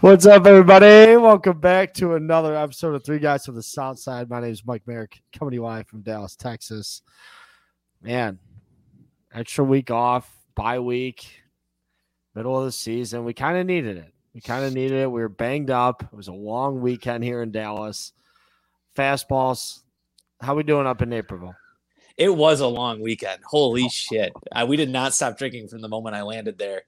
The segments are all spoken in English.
What's up, everybody? Welcome back to another episode of Three Guys from the South Side. My name is Mike Merrick, coming to you live from Dallas, Texas. Man, extra week off, bye week, middle of the season. We kind of needed it. We kind of needed it. We were banged up. It was a long weekend here in Dallas. Fastballs. How we doing up in Naperville? It was a long weekend. Holy shit. Uh, we did not stop drinking from the moment I landed there.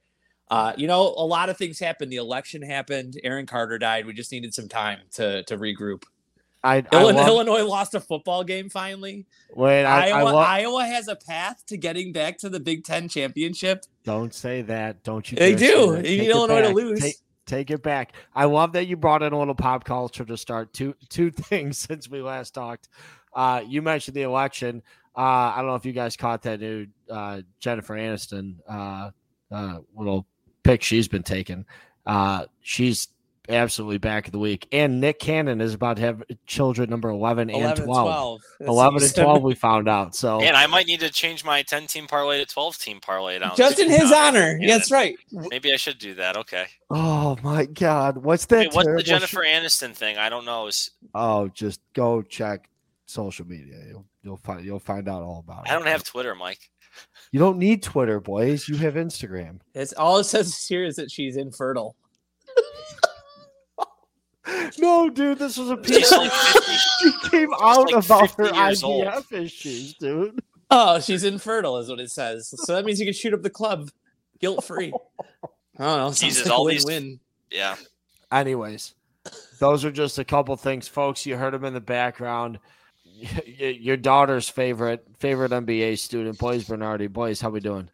Uh, you know, a lot of things happened. The election happened. Aaron Carter died. We just needed some time to to regroup. I, I Illinois, love- Illinois lost a football game finally. wait. I, I Iowa, love- Iowa has a path to getting back to the Big Ten championship. Don't say that. Don't you? They do. You need Illinois to back. lose. Take, take it back. I love that you brought in a little pop culture to start. Two two things since we last talked. Uh, you mentioned the election. Uh, I don't know if you guys caught that new uh, Jennifer Aniston uh, uh, little pick she's been taking. Uh, she's absolutely back of the week. And Nick Cannon is about to have children number 11, 11 and 12. That's 11 and 12, we found out. So And I might need to change my 10 team parlay to 12 team parlay now. Just in his honor. Yeah, That's right. Maybe I should do that. Okay. Oh my God! What's that? Wait, what's the terrible sh- Jennifer Aniston thing? I don't know. Is Oh, just go check social media. You'll you'll find you'll find out all about it. I don't have Twitter, Mike. You don't need Twitter, boys. You have Instagram. It's all it says here is that she's infertile. No, dude, this was a piece. like 50. she came out like about her 50 years old. IVF issues, dude. Oh, she's infertile, is what it says. So that means you can shoot up the club guilt free. I don't know. sounds Jesus, like all these- win-win. Yeah. Anyways, those are just a couple things, folks. You heard them in the background. Your daughter's favorite favorite MBA student, Boys Bernardi. Boys, how we doing?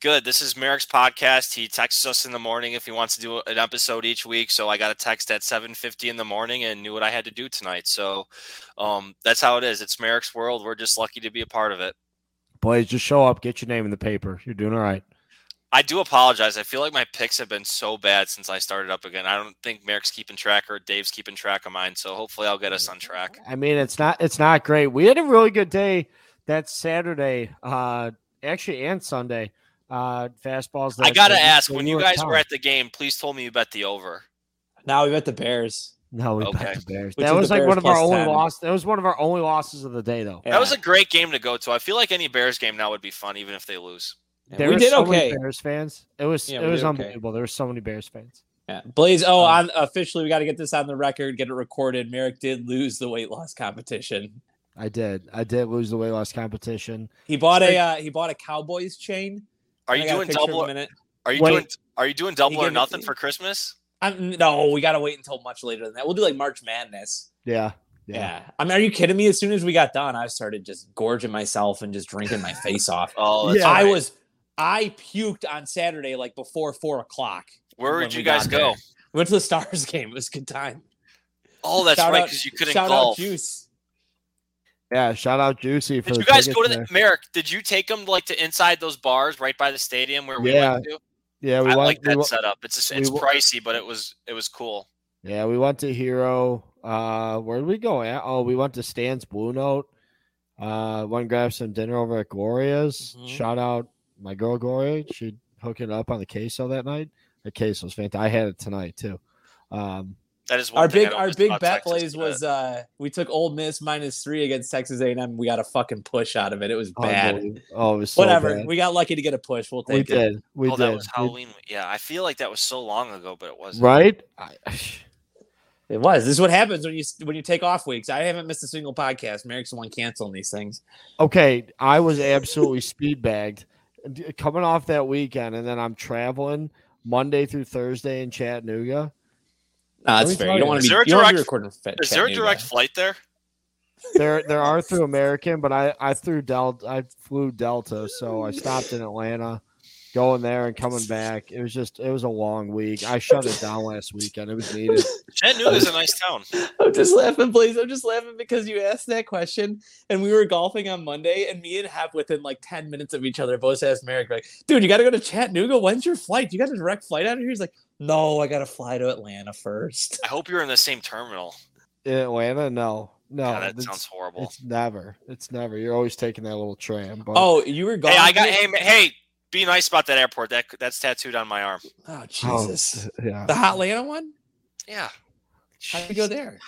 Good. This is Merrick's podcast. He texts us in the morning if he wants to do an episode each week. So I got a text at 7:50 in the morning and knew what I had to do tonight. So um, that's how it is. It's Merrick's world. We're just lucky to be a part of it. Boys, just show up, get your name in the paper. You're doing all right. I do apologize. I feel like my picks have been so bad since I started up again. I don't think Merrick's keeping track or Dave's keeping track of mine. So hopefully I'll get us on track. I mean, it's not it's not great. We had a really good day that Saturday, uh, actually, and Sunday. Uh, fastballs. I gotta that ask, when you you guys telling. were at the game, please told me you bet the over. Now we bet the Bears. no, we Okay. bet the Bears. Which that is was like Bears one of our plus only 10. losses. That was one of our only losses of the day, though. Yeah. That was a great game to go to. I feel like any Bears game now would be fun, even if they lose. Yeah, There we were did so many okay. Bears fans. It was Yeah, it was did okay. unbelievable. There were so many Bears fans. Yeah. Blaze, oh, Um, on officially, we got to get this on the record, get it recorded. Merrick did lose the weight loss competition. I did. I did lose the weight loss competition. He bought a uh, he bought a Cowboys chain. Are you got a doing double? a Or, minute? are you Wait. doing? Are you doing double He or gave it- nothing for Christmas? I'm, no, we got to wait until much later than that. We'll do like March Madness. Yeah. Yeah. Yeah. I mean, are you kidding me? As soon as we got done, I started just gorging myself and just drinking my face off. Oh, that's Yeah. I right. was, I puked on Saturday like before four o'clock. Where when would you we guys go? there. We went to the Stars game. It was a good time. Oh, that's Shout right, because you couldn't shout golf. out Juice. Yeah. Shout out Juicy for Did you guys go to the there. Merrick? Did you take them like to inside those bars right by the stadium where we Yeah, went to? Yeah, we I went. like that went- setup. It's just, it's wa- pricey, but it was it was cool. Yeah, we went to Hero. Uh, where did we go at? Oh, we went to Stan's Blue Note. Uh, went and grabbed some dinner over at Gloria's. Mhm. Shout out my girl Gloria. She hooked it up on the queso that night. The queso was fantastic. I had it tonight too. Um, That is one Our big don't our big bet Texas, plays but- was uh we took Ole Miss minus three against Texas A&M. We got a fucking push out of it. It was bad. Oh, it was so Whatever. bad. We got lucky to get a push. We'll We take it. did. We oh, did. that was Halloween. week. Yeah, I feel like that was so long ago, but it wasn't. right? I, It was. This is what happens when you when you take off weeks. I haven't missed a single podcast. Merrick's the one canceling these things. okay, I was absolutely speed bagged D- coming off that weekend, and then I'm traveling Monday through Thursday in Chattanooga. No, that's fair. You don't want to be, there a you don't be direct- recording. Is there a direct flight there? There, there are through American, but I, I threw Delta. I flew Delta, so I stopped in Atlanta, going there and coming back. It was just, it was a long week. I shut it down last weekend. It was needed. Chattanooga's a nice town. I'm just laughing, please. I'm just laughing because you asked that question, and we were golfing on Monday, and me and Hap, within like 10 minutes of each other, both asked Merrick, like, dude, you got to go to Chattanooga. When's your flight? You got a direct flight out of here? He's like, no, I got to fly to Atlanta first. I hope you're in the same terminal. In Atlanta, no, no, God, that sounds horrible. It's never, it's never. You're always taking that little tram. But Oh, you were golfing. Hey, I got hey, hey, be nice about that airport. That that's tattooed on my arm. Oh, oh Jesus! Oh, yeah. The Hot Atlanta one? Yeah. How'd you go there?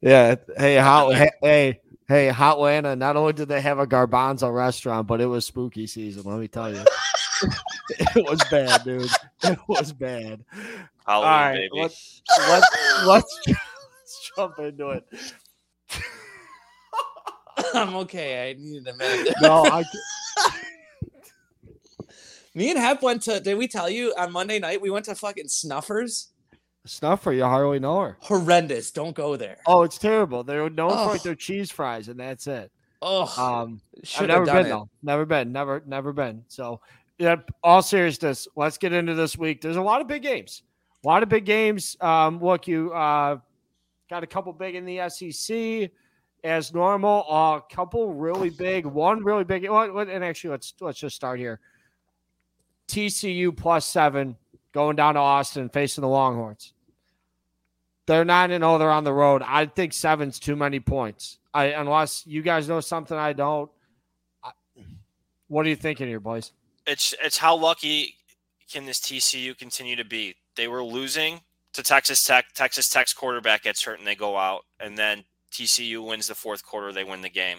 Yeah. Hey, how? Hey, hey, hey, Hotlanta. Not only did they have a garbanzo restaurant, but it was spooky season. Let me tell you, it was bad, dude. It was bad. Halloween, All right, baby. let's let's let's, let's jump into it. I'm okay. I needed a minute. No, I Me and Hep went to. Did we tell you on Monday night we went to fucking Snuffers? Snuffer. You hardly know her. Horrendous. Don't go there. Oh, it's terrible. They're known for like Oh. their cheese fries, and that's it. Oh, Um, I've should never been it. though. Never been. Never, never been. So, yeah. All seriousness, let's get into this week. There's a lot of big games. A lot of big games. Um, look, you uh, got a couple big in the SEC as normal. A couple really big. One really big. And actually, let's let's just start here. TCU plus seven going down to Austin facing the Longhorns. They're nine and zero. They're on the road. I think seven's too many points. I unless you guys know something I don't. I, what are you thinking here, boys? it's it's how lucky can this TCU continue to be? They were losing to Texas Tech. Texas Tech's quarterback gets hurt and they go out, and then TCU wins the fourth quarter. They win the game.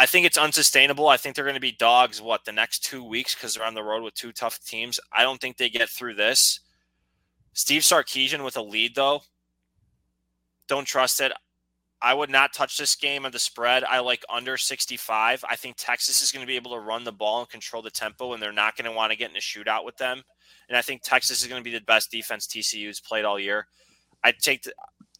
I think it's unsustainable. I think they're going to be dogs. What the next two weeks because they're on the road with two tough teams. I don't think they get through this. Steve Sarkisian with a lead though. Don't trust it. I would not touch this game at the spread. I like under 65. I think Texas is going to be able to run the ball and control the tempo, and they're not going to want to get in a shootout with them. And I think Texas is going to be the best defense TCU's played all year. I'd take the,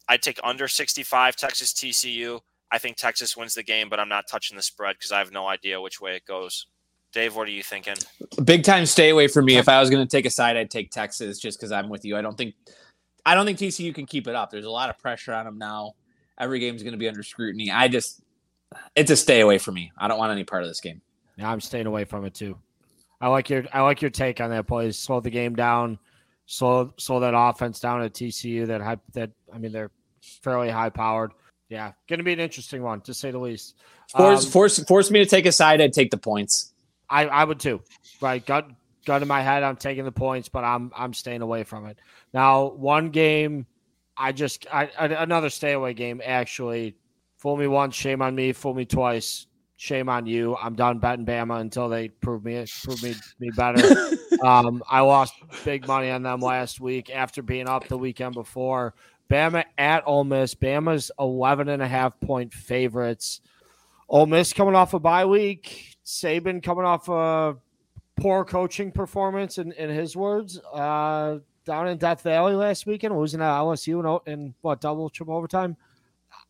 I'd take under 65 Texas TCU. I think Texas wins the game, but I'm not touching the spread because I have no idea which way it goes. Dave, what are you thinking? Big time stay away from me. If I was going to take a side, I'd take Texas just because I'm with you. I don't think, I don't think TCU can keep it up. There's a lot of pressure on them now. Every game's going to be under scrutiny. I just, it's a stay away from me. I don't want any part of this game. Yeah, I'm staying away from it too. I like your I like your take on that, boys. Slow the game down, slow slow that offense down at TCU. That high, that I mean they're fairly high powered. Yeah, going to be an interesting one to say the least. Force, Um, force, force me to take a side. I'd take the points. I, I would too. Right, gut gun in my head. I'm taking the points, but I'm I'm staying away from it. Now, one game, I just I, I another stay away game. Actually, fool me once, shame on me. Fool me twice, shame on you. I'm done betting Bama until they prove me prove me me better. um, I lost big money on them last week after being up the weekend before. Bama at Ole Miss. Bama's 11 and a half point favorites. Ole Miss coming off a bye week. Saban coming off a poor coaching performance, in, in his words, uh, down in Death Valley last weekend, losing to LSU in, in what double triple overtime.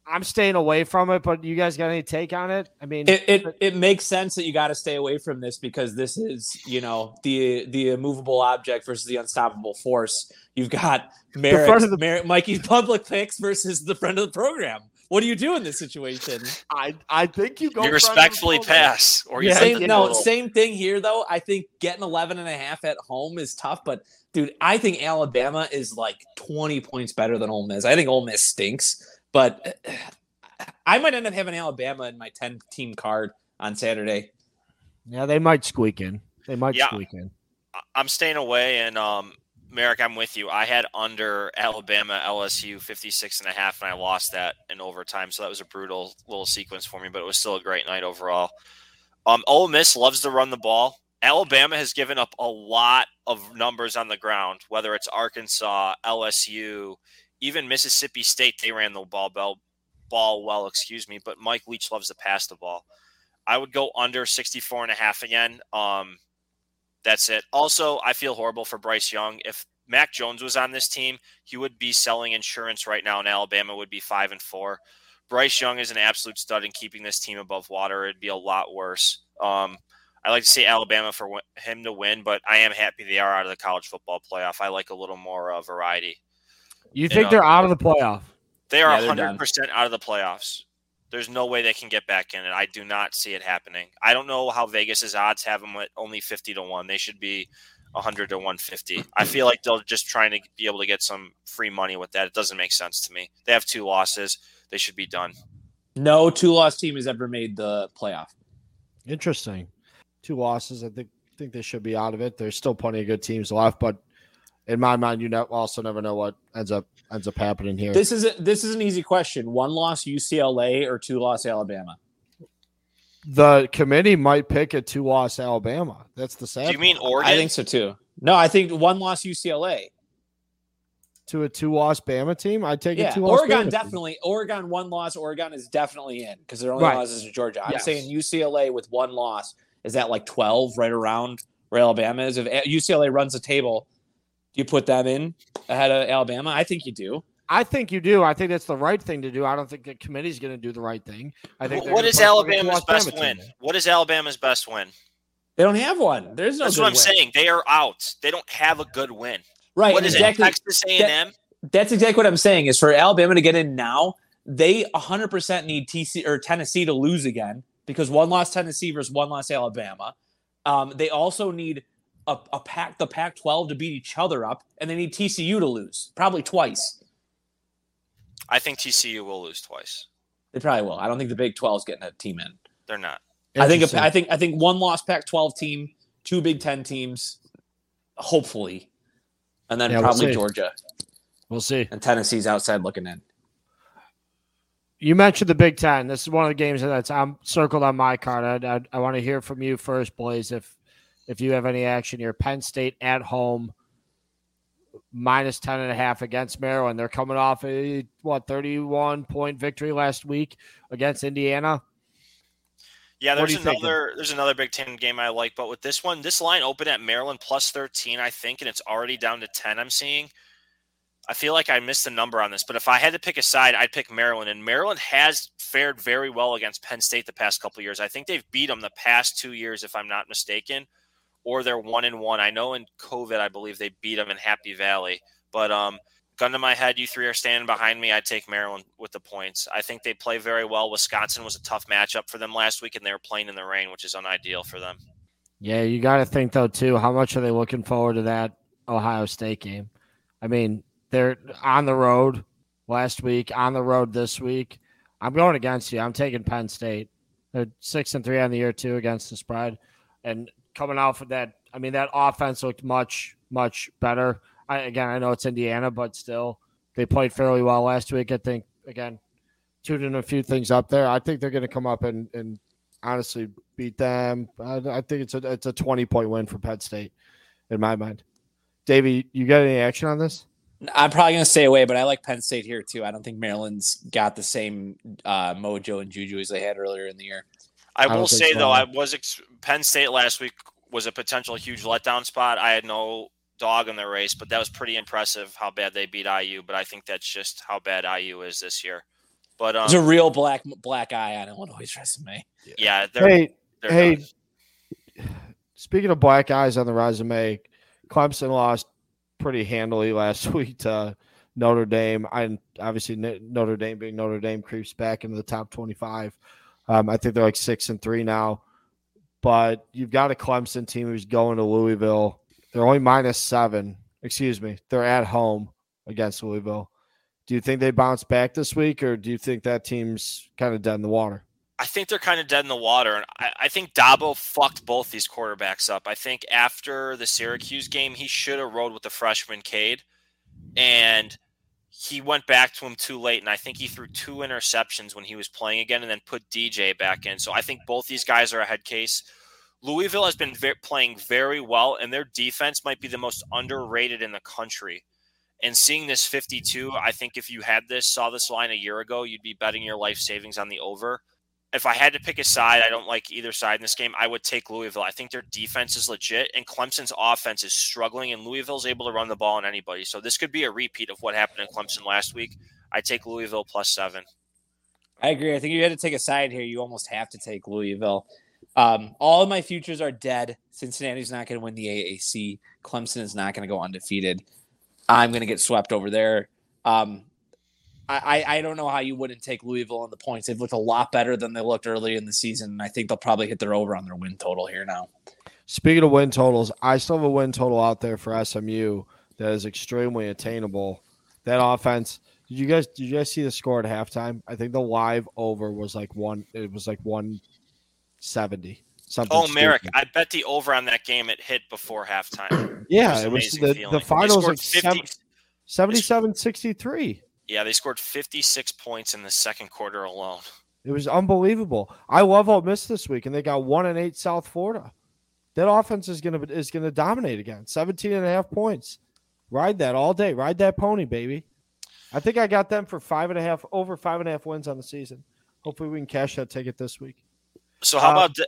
I'm staying away from it, but you guys got any take on it? I mean, It, it it makes sense that you got to stay away from this because this is you know the the immovable object versus the unstoppable force. You've got Merrick, front of the- Merrick Mikey's public picks versus the friend of the program. What do you do in this situation? I I think you go you front of the respectfully pass, or you Yeah, Same, no, same thing here though. I think getting 11 and a half at home is tough, but dude, I think Alabama is like 20 points better than Ole Miss. I think Ole Miss stinks, but I might end up having Alabama in my 10 team card on Saturday. Yeah, they might squeak in. They might Yeah. squeak in. I- I'm staying away and um Merrick, I'm with you. I had under Alabama LSU 56 and a half and I lost that in overtime. So that was a brutal little sequence for me, but it was still a great night overall. Um Ole Miss loves to run the ball. Alabama has given up a lot of numbers on the ground, whether it's Arkansas, LSU, even Mississippi State, they ran the ball ball, ball well, excuse me, but Mike Leach loves to pass the ball. I would go under 64 and a half again. Um that's it. Also, I feel horrible for Bryce Young. If Mac Jones was on this team, he would be selling insurance right now, and Alabama would be five and four. Bryce Young is an absolute stud in keeping this team above water. It'd be a lot worse. Um, I like to see Alabama for him to win, but I am happy they are out of the college football playoff. I like a little more uh, variety. You think know- they're out of the playoff? They are Yeah, 100% out of the playoffs. There's no way they can get back in it. I do not see it happening. I don't know how Vegas's odds have them at only 50 to 1. They should be 100 to 150. I feel like they're just trying to be able to get some free money with that. It doesn't make sense to me. They have two losses. They should be done. No two loss team has ever made the playoff. Interesting. Two losses. I think think they should be out of it. There's still plenty of good teams left, but in my mind, you know, also never know what ends up ends up happening here. This is a, this is an easy question. One loss UCLA or two loss Alabama. the committee might pick a two loss Alabama. That's the sad. Do you mean part. Oregon? I think so too. No, I think one loss UCLA. to a two loss Bama team? I'd take a Yeah, two loss. Oregon definitely. Oregon one loss. Oregon is definitely in because their only Right. loss is to Georgia. I'm Yes. saying UCLA with one loss is that like 12, right around where Alabama is. If UCLA runs the table, do you put them in ahead of Alabama? I think you do. I think you do. I think that's the right thing to do. I don't think the committee's going to do the right thing. I think. they're what gonna is put a Alabama's best Bama win? in. What is Alabama's best win? They don't have one. There's no. That's good what I'm win. saying. They are out. They don't have a good win. Right. What is exactly. it? Texas A&M. That's exactly what I'm saying. Is for Alabama to get in now, they 100% need TC or Tennessee to lose again because one loss Tennessee versus one loss Alabama. Um, they also need a, a pack the Pac-12 to beat each other up, and they need TCU to lose probably twice. I think TCU will lose twice. They probably will. I don't think the Big 12 is getting a team in. They're not. I think Interesting. a, I think I think one lost Pac-12 team, two Big Ten teams, hopefully, and then Yeah, we'll probably. Georgia we'll see. and Tennessee's outside looking in. You mentioned the Big Ten. This is one of the games that's I'm circled on my card. I, I, I want to hear from you first, Blaze. If if you have any action here, Penn State at home, minus 10 and a half against Maryland. They're coming off a what 31 point victory last week against Indiana. Yeah, there's you thinking? another there's another Big Ten game I like, but with this one, this line opened at Maryland plus 13, I think, and it's already down to 10. I'm seeing. I feel like I missed the number on this, but if I had to pick a side, I'd pick Maryland. And Maryland has fared very well against Penn State the past couple years. I think they've beat them the past two years, if I'm not mistaken, or they're one and one. I know in COVID, I believe they beat them in Happy Valley, but um, gun to my head, you three are standing behind me. I'd take Maryland with the points. I think they play very well. Wisconsin was a tough matchup for them last week, and they were playing in the rain, which is unideal for them. Yeah, you got to think though too. How much are they looking forward to that Ohio State game? I mean, they're on the road last week, on the road this week. I'm going against you. I'm taking Penn State. They're six and three on the year too against the spread, and coming off of that, I mean that offense looked much much better. I, again, I know it's Indiana, but still, they played fairly well last week. I think again, tuning a few things up there. I think they're going to come up and and honestly beat them. I, I think it's a it's a 20 point win for Penn State in my mind. Davey, you got any action on this? I'm probably going to stay away, but I like Penn State here too. I don't think Maryland's got the same uh, mojo and juju as they had earlier in the year. I, don't will think say though, I was ex- Penn State last week was a potential huge letdown spot. I had no dog in the race, but that was pretty impressive how bad they beat IU. But I think that's just how bad IU is this year. But um, There's a real black black eye on Illinois' resume. yeah, they're, Hey, they're hey, done. speaking of black eyes on the resume, Clemson lost pretty handily last week to Notre Dame. I obviously Notre Dame being Notre Dame creeps back into the top 25. Um, I think they're like six and three now. But you've got a Clemson team who's going to Louisville. They're only minus seven. Excuse me. They're at home against Louisville. Do you think they bounce back this week, or do you think that team's kind of dead in the water? I think they're kind of dead in the water, and I, I think Dabo fucked both these quarterbacks up. I think after the Syracuse game, he should have rode with the freshman Cade, and he went back to him too late. And I think he threw two interceptions when he was playing again, and then put DJ back in. So I think both these guys are a head case. Louisville has been ve- playing very well, and their defense might be the most underrated in the country. And seeing this 52, I think if you had this, saw this line a year ago, you'd be betting your life savings on the over if I had to pick a side, I don't like either side in this game. I would take Louisville. I think their defense is legit, and Clemson's offense is struggling, and Louisville's able to run the ball on anybody. So this could be a repeat of what happened in Clemson last week. I take Louisville plus seven. I agree. I think you had to take a side here. You almost have to take Louisville. Um, all of my futures are dead. Cincinnati's not going to win the AAC. Clemson is not going to go undefeated. I'm going to get swept over there. Um, I, I I don't know how you wouldn't take Louisville on the points. They've looked a lot better than they looked early in the season. And I think they'll probably hit their over on their win total here now. Speaking of win totals, I still have a win total out there for SMU that is extremely attainable. That offense. Did you guys did you guys see the score at halftime? I think the live over was like one. It was like one seventy. something. Oh, Merrick, stupid. I bet the over on that game it hit before halftime. yeah, was it was the, the finals like 50 77 63. Yeah, they scored 56 points in the second quarter alone. It was unbelievable. I love Ole Miss this week, and they got one and eight South Florida. That offense is gonna is gonna dominate again. 17 and a half points. Ride that all day. Ride that pony, baby. I think I got them for five and a half over five and a half wins on the season. Hopefully we can cash that ticket this week. So how Uh, about the,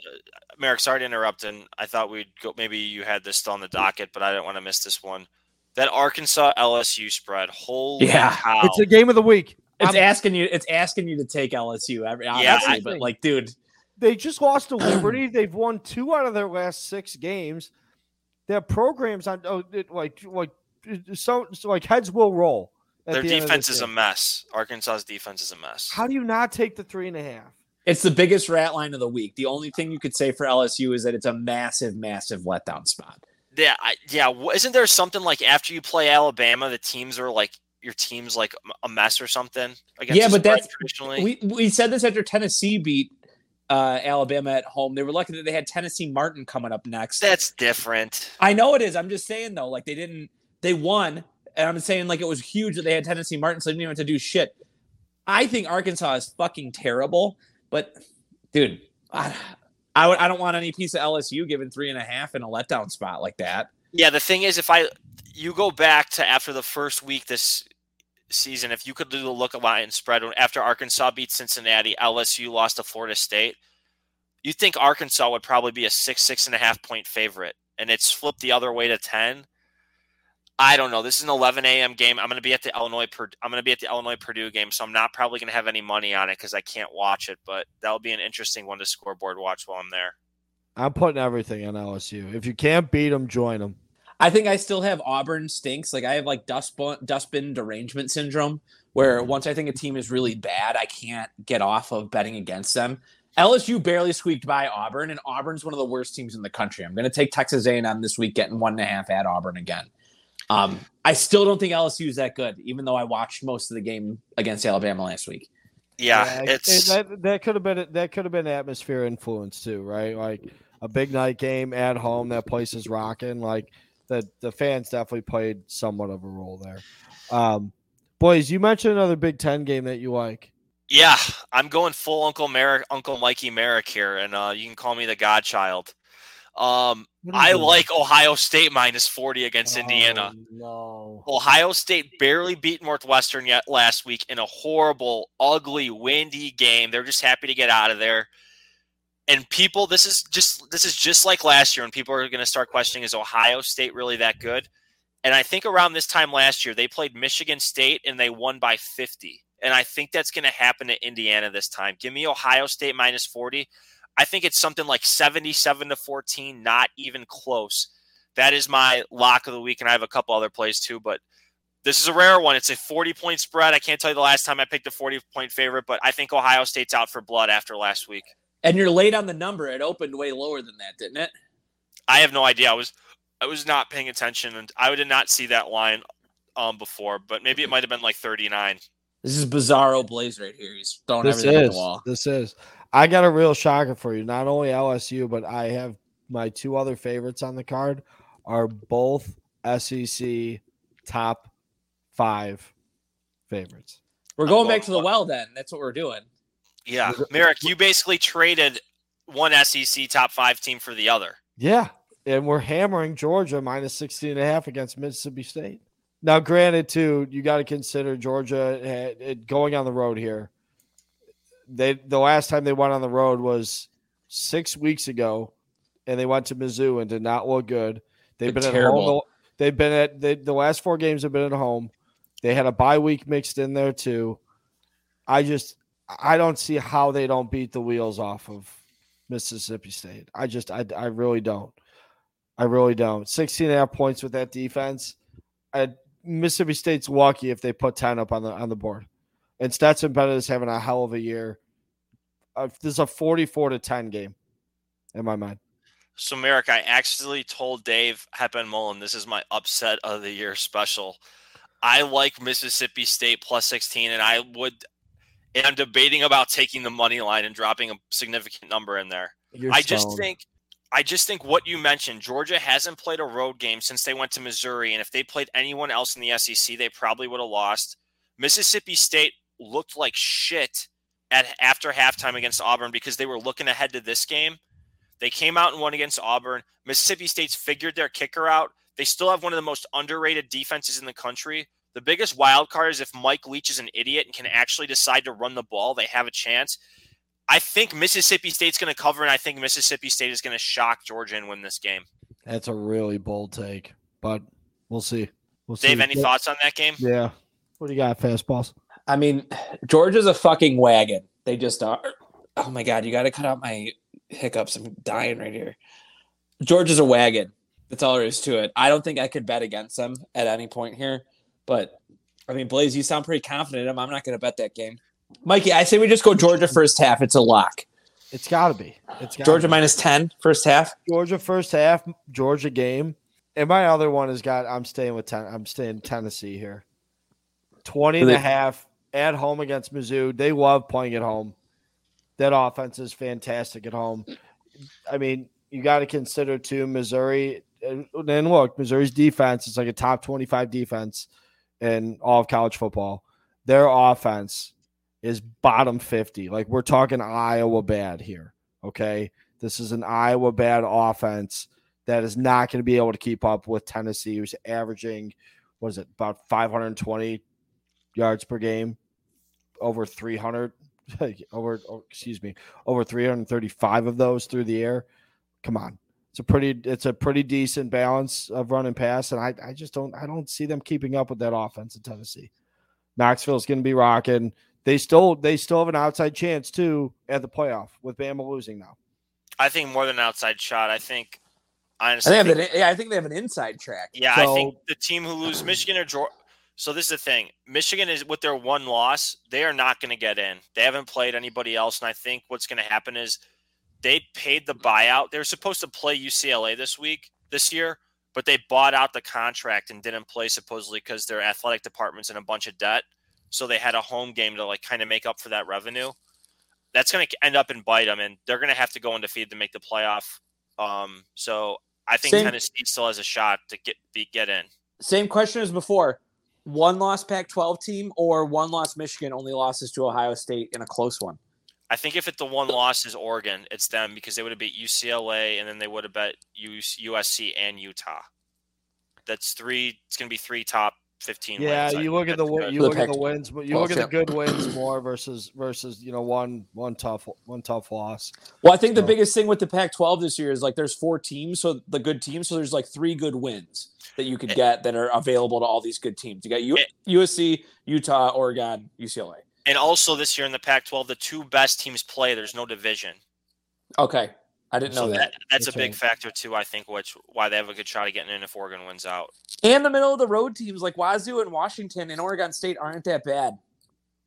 Merrick? Sorry to interrupt, and I thought we'd go. Maybe you had this still on the docket, but I didn't want to miss this one. That Arkansas LSU spread. Holy Yeah. cow! It's the game of the week. It's I'm- asking you. It's asking you to take LSU. Every, Yeah, I- but like, dude, They just lost to Liberty. They've won two out of their last six games. Their programs on oh, it, like like so, so like heads will roll. at Their the end of defense this is a mess. Arkansas's defense is a mess. How do you not take the three and a half? it's the biggest rat line of the week. The only thing you could say for LSU is that it's a massive, massive letdown spot. Yeah, I, yeah. Isn't there something like after you play Alabama, the teams are like your team's like a mess or something? Yeah, but that's- traditionally. We we said this after Tennessee beat uh, Alabama at home. They were lucky that they had Tennessee Martin coming up next. that's different. I know it is. I'm just saying though, like they didn't, they won, and I'm saying like it was huge that they had Tennessee Martin, so they didn't even have to do shit. I think Arkansas is fucking terrible, but dude, I, I, would- I don't want any piece of LSU given three and a half in a letdown spot like that. Yeah, the thing is, if I you go back to after the first week this season, if you could do the look at line spread after Arkansas beat Cincinnati, LSU lost to Florida State, you think Arkansas would probably be a six, six and a half point favorite, and it's flipped the other way to ten. I don't know. This is an 11 a.m. game. I'm going to be at the Illinois. I'm going to be at the Illinois Purdue game, so I'm not probably going to have any money on it because I can't watch it. But that'll be an interesting one to scoreboard watch while I'm there. I'm putting everything on LSU. If you can't beat them, join them. I think I still have Auburn stinks. Like I have like dustbin, dustbin derangement syndrome, where mm-hmm. once I think a team is really bad, I can't get off of betting against them. LSU barely squeaked by Auburn, and Auburn's one of the worst teams in the country. I'm going to take Texas A&M this week, getting one and a half at Auburn again. Um, I still don't think LSU is that good, even though I watched most of the game against Alabama last week. Yeah, and it's that that could have been that could have been atmosphere influence too, right? Like a big night game at home, that place is rocking. Like the the fans definitely played somewhat of a role there. Um, boys, you mentioned another Big Ten game that you like. Yeah, I'm going full Uncle Merrick, Uncle Mikey Merrick here, and uh, you can call me the Godchild. Um, What are you I doing? like Ohio State minus 40 against Indiana. Oh, No, Ohio State barely beat Northwestern yet last week in a horrible, ugly, windy game. They're just happy to get out of there. And people, this is just this is just like last year, and people are going to start questioning: Is Ohio State really that good? And I think around this time last year, they played Michigan State and they won by 50. And I think that's going to happen to Indiana this time. Give me Ohio State minus 40. I think it's something like 77 to 14, not even close. That is my lock of the week. And I have a couple other plays too, but this is a rare one. It's a 40 point spread. I can't tell you the last time I picked a 40 point favorite, but I think Ohio State's out for blood after last week. And you're late on the number. It opened way lower than that, didn't it? I have no idea. I was I was not paying attention and I did not see that line um before, but maybe it might have been like 39. This is Bizarro Blaze right here. He's throwing this everything at is the wall. this is. I got a real shocker for you. Not only LSU, but I have my two other favorites on the card are both SEC top five favorites. We're going back to the uh, well then. That's what we're doing. Yeah. Merrick, you basically traded one SEC top 5 team for the other. Yeah. And we're hammering Georgia minus 16 and a half against Mississippi State. Now, granted, too, you got to consider Georgia eh, going on the road here. They the last time they went on the road was six weeks ago, and they went to Mizzou and did not look good. They've They're been at terrible. home. They've been at they, the last four games have been at home. They had a bye week mixed in there too. I just I don't see how they don't beat the wheels off of Mississippi State. I just I, I really don't. I really don't. 16 and a half points with that defense. I, Mississippi State's lucky if they put 10 up on the on the board. And Stetson Bennett is having a hell of a year. Uh, this is a 44 to 10 game in my mind. So, Merrick, I actually told Dave Heppenmullen this is my upset of the year special. I like Mississippi State plus 16, and I would, and I'm debating about taking the money line and dropping a significant number in there. You're I just think I just think what you mentioned, Georgia hasn't played a road game since they went to Missouri. And if they played anyone else in the SEC, they probably would have lost. Mississippi State looked like shit at after halftime against Auburn because they were looking ahead to this game. They came out and won against Auburn. Mississippi State's figured their kicker out. They still have one of the most underrated defenses in the country. The biggest wild card is if Mike Leach is an idiot and can actually decide to run the ball, they have a chance. I think Mississippi State's going to cover, and I think Mississippi State is going to shock Georgia and win this game. That's a really bold take, but we'll see. We'll Dave, see. any thoughts on that game? Yeah. What do you got, fastballs? I mean, Georgia's a fucking wagon. They just are. Oh my god, you got to cut out my hiccups. I'm dying right here. Georgia's a wagon. That's all there is to it. I don't think I could bet against them at any point here. But I mean, Blaze, you sound pretty confident in them. I'm not going to bet that game. Mikey, I say we just go Georgia first half. It's a lock. It's got to be. It's gotta Georgia be. minus 10 first half. Georgia first half, Georgia game. And my other one has got I'm staying with ten, I'm staying Tennessee here. 20 and They- a half at home against Mizzou. They love playing at home. That offense is fantastic at home. I mean, you got to consider too Missouri and then look, Missouri's defense is like a top 25 defense in all of college football. Their offense is bottom 50. Like we're talking Iowa bad here. Okay. This is an Iowa bad offense that is not going to be able to keep up with Tennessee, who's averaging, what is it, about 520 yards per game, over 300, over, oh, excuse me, over 335 of those through the air. Come on. It's a pretty, it's a pretty decent balance of run and pass. And I, I just don't, I don't see them keeping up with that offense in Tennessee. Knoxville's going to be rocking. They still, they still have an outside chance too at the playoff with Bama losing now. I think more than an outside shot. I think, I honestly, think, they have an, yeah, I think they have an inside track. Yeah, So- I think the team who lose Michigan or Georgia. So this is the thing. Michigan is with their one loss, they are not going to get in. They haven't played anybody else, and I think what's going to happen is they paid the buyout. They were supposed to play UCLA this week, this year, but they bought out the contract and didn't play supposedly because their athletic department's in a bunch of debt. So they had a home game to like kind of make up for that revenue. That's going to end up and bite them, and they're going to have to go undefeated to make the playoff. Um, so I think Same- Tennessee still has a shot to get be, get in. Same question as before. One loss Pac 12 team or one loss Michigan, only losses to Ohio State in a close one. I think if it the one loss is Oregon, it's them because they would have beat UCLA and then they would have bet USC and Utah. That's three. It's going to be three top fifteen. Yeah, wins. You think look at the good. you look at the wins, but you Well, look at the good wins more versus versus you know one one tough one tough loss. Well, I think the biggest thing with the Pac 12 this year is like there's four teams, so the good teams, so there's like three good wins that you could Eh. get that are available to all these good teams. You got U- Eh. USC, Utah, Oregon, UCLA. and also this year in the Pac-12, the two best teams play. There's no division, Okay. I didn't know so that. that, that's, That's a big factor too. I think which why they have a good shot of getting in if Oregon wins out. And the middle of the road teams like Wazoo and Washington and Oregon State aren't that bad.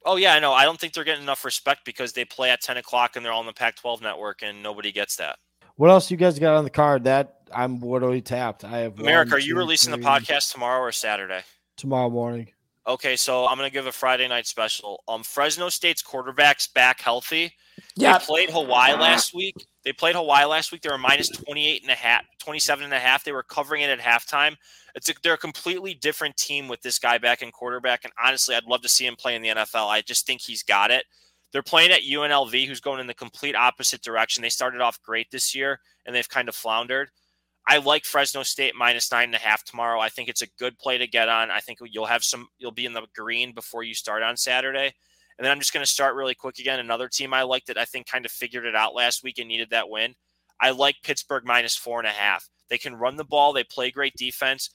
Oh yeah, I know. I don't think they're getting enough respect because they play at ten o'clock and they're all on the Pac-12 network, and nobody gets that. What else you guys got on the card? That I'm literally tapped. I have Merrick, one, are you two, releasing the podcast tomorrow or Saturday? tomorrow morning? Okay, so I'm gonna give a Friday night special. Um, Fresno State's quarterback's back healthy. Yeah. They played Hawaii last week. They played Hawaii last week. They were minus 28 and a half, 27 and a half. They were covering it at halftime. It's a, they're a completely different team with this guy back in quarterback. And honestly, I'd love to see him play in the NFL. I just think he's got it. They're playing at UNLV, who's going in the complete opposite direction. They started off great this year, and they've kind of floundered. I like Fresno State minus nine and a half tomorrow. I think it's a good play to get on. I think you'll have some. You'll be in the green before you start on Saturday. And then I'm just going to start really quick again. Another team I liked that I think kind of figured it out last week and needed that win. I like Pittsburgh minus four and a half. They can run the ball. They play great defense.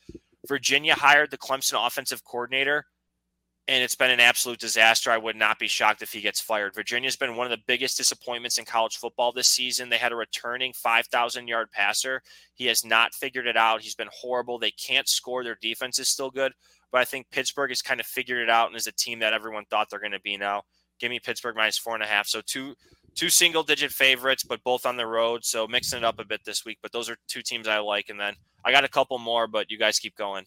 Virginia hired the Clemson offensive coordinator, and it's been an absolute disaster. I would not be shocked if he gets fired. Virginia's been one of the biggest disappointments in college football this season. They had a returning 5,000 yard passer. He has not figured it out. He's been horrible. They can't score. Their defense is still good, but I think Pittsburgh has kind of figured it out and is a team that everyone thought they're going to be now. Give me Pittsburgh minus four and a half. So two two single digit favorites, but both on the road. So mixing it up a bit this week. But those are two teams I like. And then I got a couple more, but you guys keep going.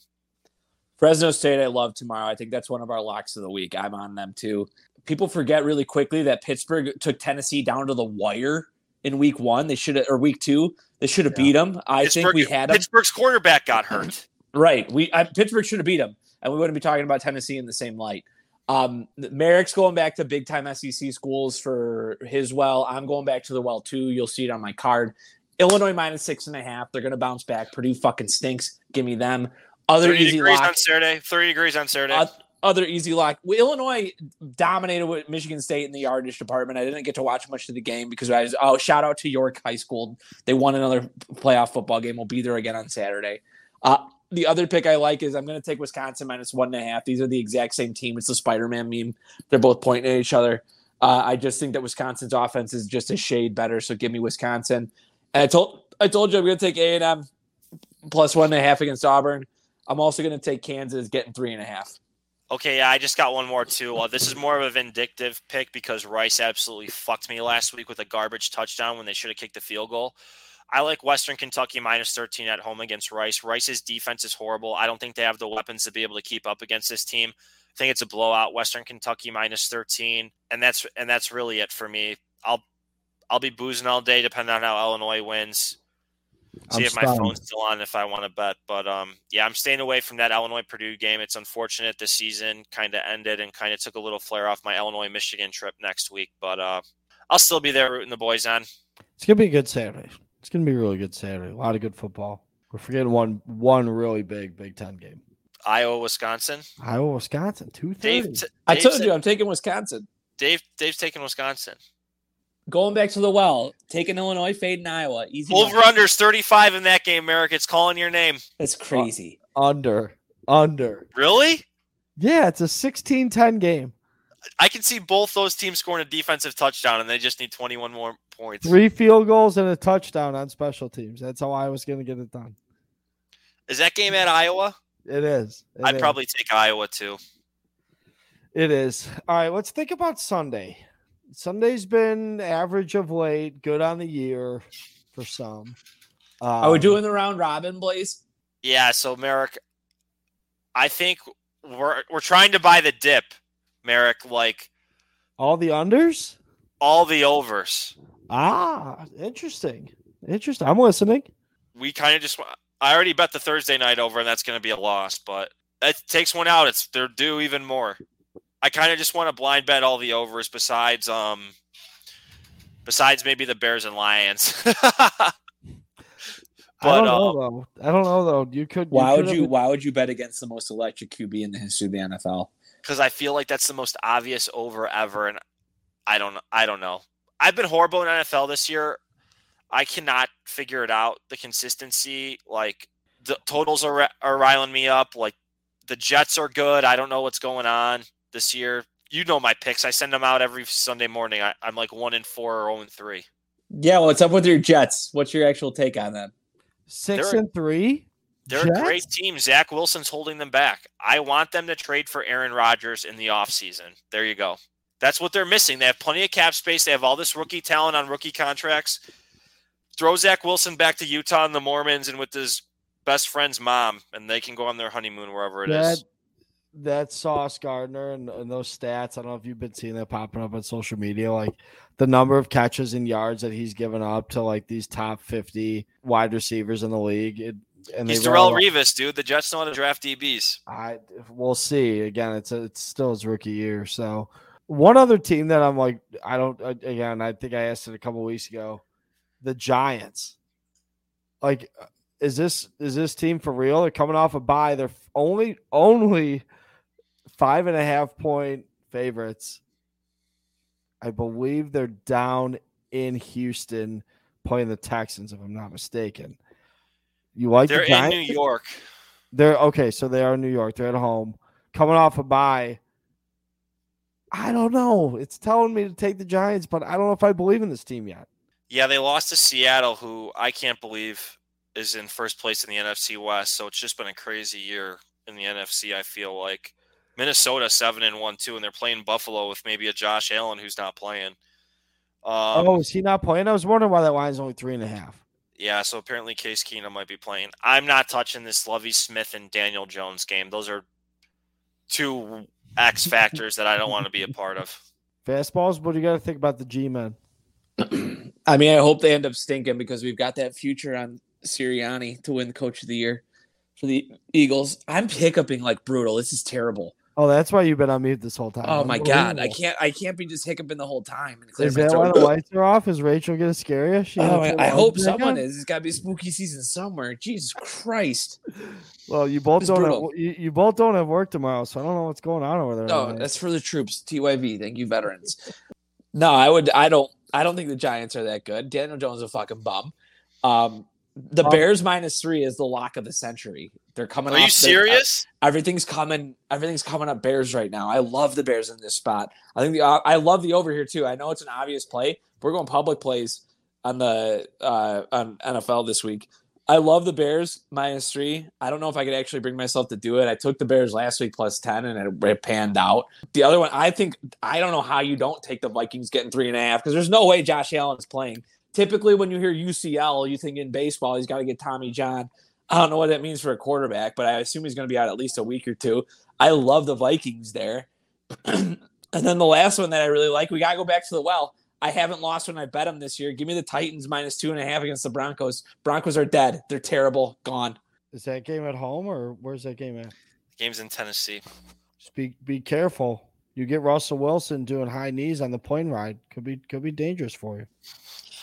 Fresno State, I love tomorrow. I think that's one of our locks of the week. I'm on them too. People forget really quickly that Pittsburgh took Tennessee down to the wire in week one. They should have, or week two. They should have beat them. I think we had them. Pittsburgh's quarterback got hurt. Right. We I, Pittsburgh should have beat them, and we wouldn't be talking about Tennessee in the same light. Um, Merrick's going back to big time SEC schools for his well. I'm going back to the well too. You'll see it on my card. Illinois minus six and a half. They're going to bounce back. Purdue fucking stinks. Give me them. Other 30 easy degrees lock. on Saturday. 30 degrees on Saturday. Uh, other easy lock. Well, Illinois dominated with Michigan State in the yardage department. I didn't get to watch much of the game because I was oh shout out to York High School. They won another playoff football game. We'll be there again on Saturday. Uh, the other pick I like is I'm going to take Wisconsin minus one and a half. These are the exact same team. It's the Spider-Man meme. They're both pointing at each other. Uh, I just think that Wisconsin's offense is just a shade better. So give me Wisconsin. And I told I told you I'm going to take A and M plus one and a half against Auburn. I'm also going to take Kansas getting three and a half. Okay, yeah, I just got one more too. Uh, this is more of a vindictive pick because Rice absolutely fucked me last week with a garbage touchdown when they should have kicked the field goal. I like Western Kentucky minus 13 at home against Rice. Rice's defense is horrible. I don't think they have the weapons to be able to keep up against this team. I think it's a blowout. Western Kentucky minus 13, and that's and that's really it for me. I'll I'll be boozing all day depending on how Illinois wins. See I'm if my phone's still on if I want to bet. But um, yeah, I'm staying away from that Illinois Purdue game. It's unfortunate the season kind of ended and kind of took a little flare off my Illinois Michigan trip next week. But uh, I'll still be there rooting the boys on. It's gonna be a good Saturday. It's gonna be a really good Saturday. A lot of good football. We're forgetting one one really big Big Ten game. Iowa, Wisconsin. Iowa, Wisconsin, two Dave, thirty. t- I told said- you I'm taking Wisconsin. Dave, Dave's taking Wisconsin. Going back to the well, taking Illinois, fading Iowa. Easy. Over money. unders 35 in that game, Merrick. It's calling your name. That's crazy. Under, under. Really? Yeah, it's a 16-10 game. I can see both those teams scoring a defensive touchdown, and they just need 21 more points. Three field goals and a touchdown on special teams. That's how I was gonna get it done. Is that game at Iowa? It is. It I'd is. probably take Iowa too. It is. All right, let's think about Sunday. Sunday's been average of late, good on the year for some. Are we Um, doing the round robin, Blaze? Yeah, so Merrick, I think we're we're trying to buy the dip, Merrick, like all the unders? all the overs. Ah, interesting. Interesting. I'm listening. We kind of just I already bet the Thursday night over, and that's going to be a loss. But it takes one out. It's they're due even more. I kind of just want to blind bet all the overs besides um besides maybe the Bears and Lions. I don't But, know uh, though. I don't know though. You could. Why would you? have- Why would you bet against the most electric QB in the history of the NFL? Because I feel like that's the most obvious over ever, and I don't I don't know. I've been horrible in NFL this year. I cannot figure it out. The consistency, like the totals are are riling me up. Like the Jets are good. I don't know what's going on this year. You know my picks. I send them out every Sunday morning. I, I'm like one in four or zero in three. Yeah, what's up with your Jets? What's your actual take on them? 6 They're- and 3? They're Jets? a great team. Zach Wilson's holding them back. I want them to trade for Aaron Rodgers in the offseason. There you go. That's what they're missing. They have plenty of cap space. They have all this rookie talent on rookie contracts. Throw Zach Wilson back to Utah and the Mormons and with his best friend's mom, and they can go on their honeymoon wherever it is. that that Sauce Gardner and, and those stats. I don't know if you've been seeing that popping up on social media, like the number of catches and yards that he's given up to like these top fifty wide receivers in the league. It, and He's Darrelle Revis, dude. The Jets know how to draft DBs. I we'll see. Again, it's a, it's still his rookie year. So one other team that I'm like, I don't. Again, I think I asked it a couple weeks ago. The Giants. Like, uh, is this is this team for real? They're coming off a bye. They're only only five and a half point favorites. I believe they're down in Houston playing the Texans, if I'm not mistaken. You like the Giants? They're the in New York. They're okay, so they are in New York. They're at home, coming off a bye. I don't know. It's telling me to take the Giants, but I don't know if I believe in this team yet. Yeah, they lost to Seattle, who I can't believe is in first place in the NFC West. So it's just been a crazy year in the NFC. I feel like Minnesota seven and one too, and they're playing Buffalo with maybe a Josh Allen who's not playing. Um, oh, is he not playing? I was wondering why that line's only three and a half. Yeah, so apparently Case Keenum might be playing. I'm not touching this Lovie Smith and Daniel Jones game. Those are two X factors that I don't want to be a part of. Fastballs. What do you got to think about the G men? I mean, I hope they end up stinking because we've got that future on Sirianni to win Coach of the Year for the Eagles. I'm hiccuping like brutal. This is terrible. Oh, that's why you've been on mute this whole time. Oh my god, I can't! I can't be just hiccuping the whole time. And Is that why the lights are off? Is Rachel gonna scare you? She Oh, I, I hope someone on? is. It's got to be spooky season somewhere. Jesus Christ! Well, you both don't. Have, you, you both don't have work tomorrow, so I don't know what's going on over there. No, that's for the troops. TYV. Thank you, veterans. No, I would. I don't. I don't think the Giants are that good. Daniel Jones is a fucking bum. Um, the Um, Bears minus three is the lock of the century. They're coming. Up. Are you the- serious? everything's coming. Everything's coming up Bears right now. I love the Bears in this spot. I think the. I love the over here too. I know it's an obvious play. We're going public plays on the uh, on NFL this week. I love the Bears minus three. I don't know if I could actually bring myself to do it. I took the Bears last week plus 10 and it, it panned out. The other one, I think, I don't know how you don't take the Vikings getting three and a half because there's no way Josh Allen is playing. Typically, when you hear UCL, you think in baseball, he's got to get Tommy John. I don't know what that means for a quarterback, but I assume he's going to be out at least a week or two. I love the Vikings there. and then the last one that I really like, we got to go back to the well. I haven't lost when I bet them this year. Give me the Titans minus two and a half against the Broncos. Broncos are dead. They're terrible. Gone. Is that game at home or where's that game at? Games in Tennessee. Just be be careful. You get Russell Wilson doing high knees on the plane ride. Could be could be dangerous for you.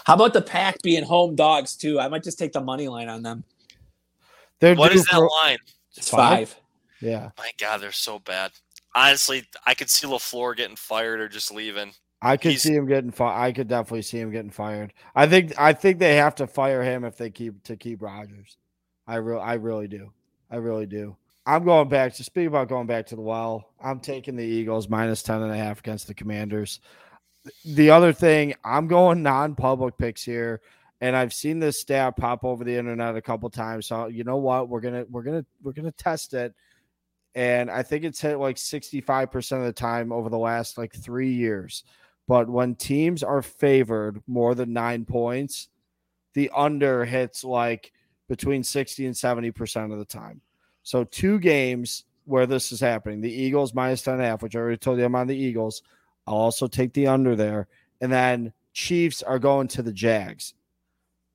How about the pack being home dogs too? I might just take the money line on them. They're What due is that for- line? It's Five? five. Yeah, My God, they're so bad. Honestly, I could see Lafleur getting fired or just leaving. I could He's- see him getting fired. I could definitely see him getting fired. I think I think they have to fire him if they keep to keep Rodgers. I real I really do. I really do. I'm going back to speak about going back to the well. I'm taking the Eagles minus 10 and a half against the Commanders. The other thing, I'm going non-public picks here, and I've seen this stat pop over the internet a couple times. So you know what? We're gonna we're gonna we're gonna test it. And I think it's hit like 65% of the time over the last like three years. But when teams are favored more than nine points, the under hits like between 60 and 70% of the time. So two games where this is happening. The Eagles minus 10 and a half, which I already told you I'm on the Eagles. I'll also take the under there. And then Chiefs are going to the Jags.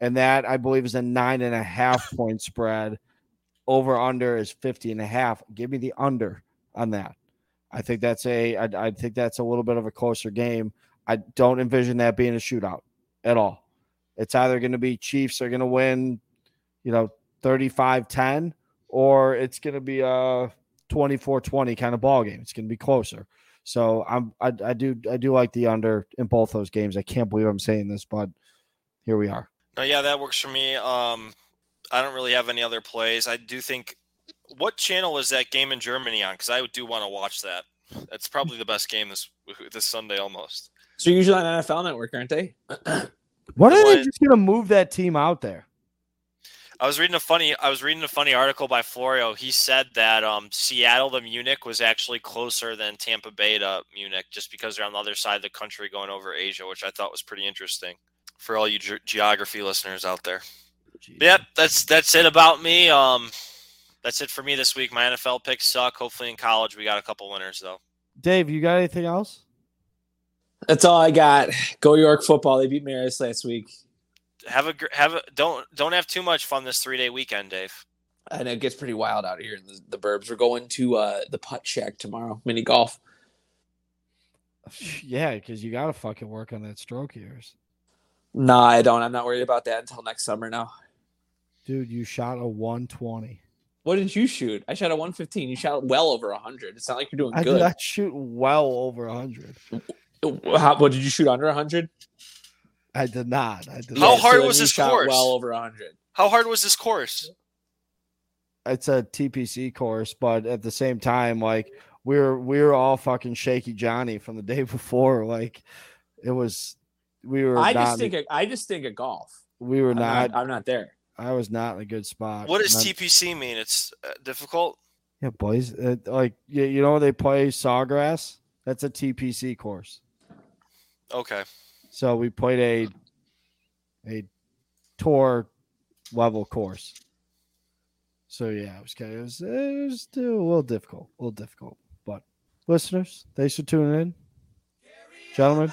And that I believe is a nine and a half point spread. Over under is 50 and a half. Give me the under on that. I think that's a I, I think that's a little bit of a closer game. I don't envision that being a shootout at all. It's either going to be Chiefs are going to win, you know, 35-10 or it's going to be a 24-20 kind of ball game. It's going to be closer. So I'm I, I do I do like the under in both those games. I can't believe I'm saying this, but here we are. No, yeah, that works for me. Um, I don't really have any other plays. I do think. What channel is that game in Germany on? Because I do want to watch that. That's probably the best game this this Sunday almost. So you're usually on NFL Network, aren't they? What are they just going to move that team out there? I was reading a funny. I was reading a funny article by Florio. He said that um, Seattle to Munich was actually closer than Tampa Bay to Munich, just because they're on the other side of the country going over Asia, which I thought was pretty interesting for all you ge- geography listeners out there. Yep, that's that's it about me. Um, that's it for me this week. My NFL picks suck. Hopefully in college we got a couple winners though. Dave, you got anything else? That's all I got. Go York football. They beat Maris last week. Have a gr- have a don't don't have too much fun this three day weekend, Dave. And it gets pretty wild out here in the, the burbs. We're going to uh, the Puttshack tomorrow, mini golf. Yeah, because you got to fucking work on that stroke of yours. No, I don't. I'm not worried about that until next summer now. Dude, you shot a 120. What did you shoot? I shot a 115. You shot well over 100. It's not like you're doing I did good. not shoot well over 100. How, what did you shoot under 100? I did not. I did How not. hard then was this shot course? Well over 100. How hard was this course? It's a TPC course, but at the same time, like we were we were all fucking shaky Johnny from the day before. Like it was we were I not just think of, I just think of golf. we were I'm not, not, I'm not there. I was not in a good spot. What does And I'm- TPC mean? It's uh, difficult. Yeah, boys. Uh, like you, you know they play Sawgrass? That's a TPC course. Okay. So we played a a tour level course. So yeah, it was kind of, it was, it was still a little difficult, a little difficult. But listeners, thanks for tuning in, gentlemen.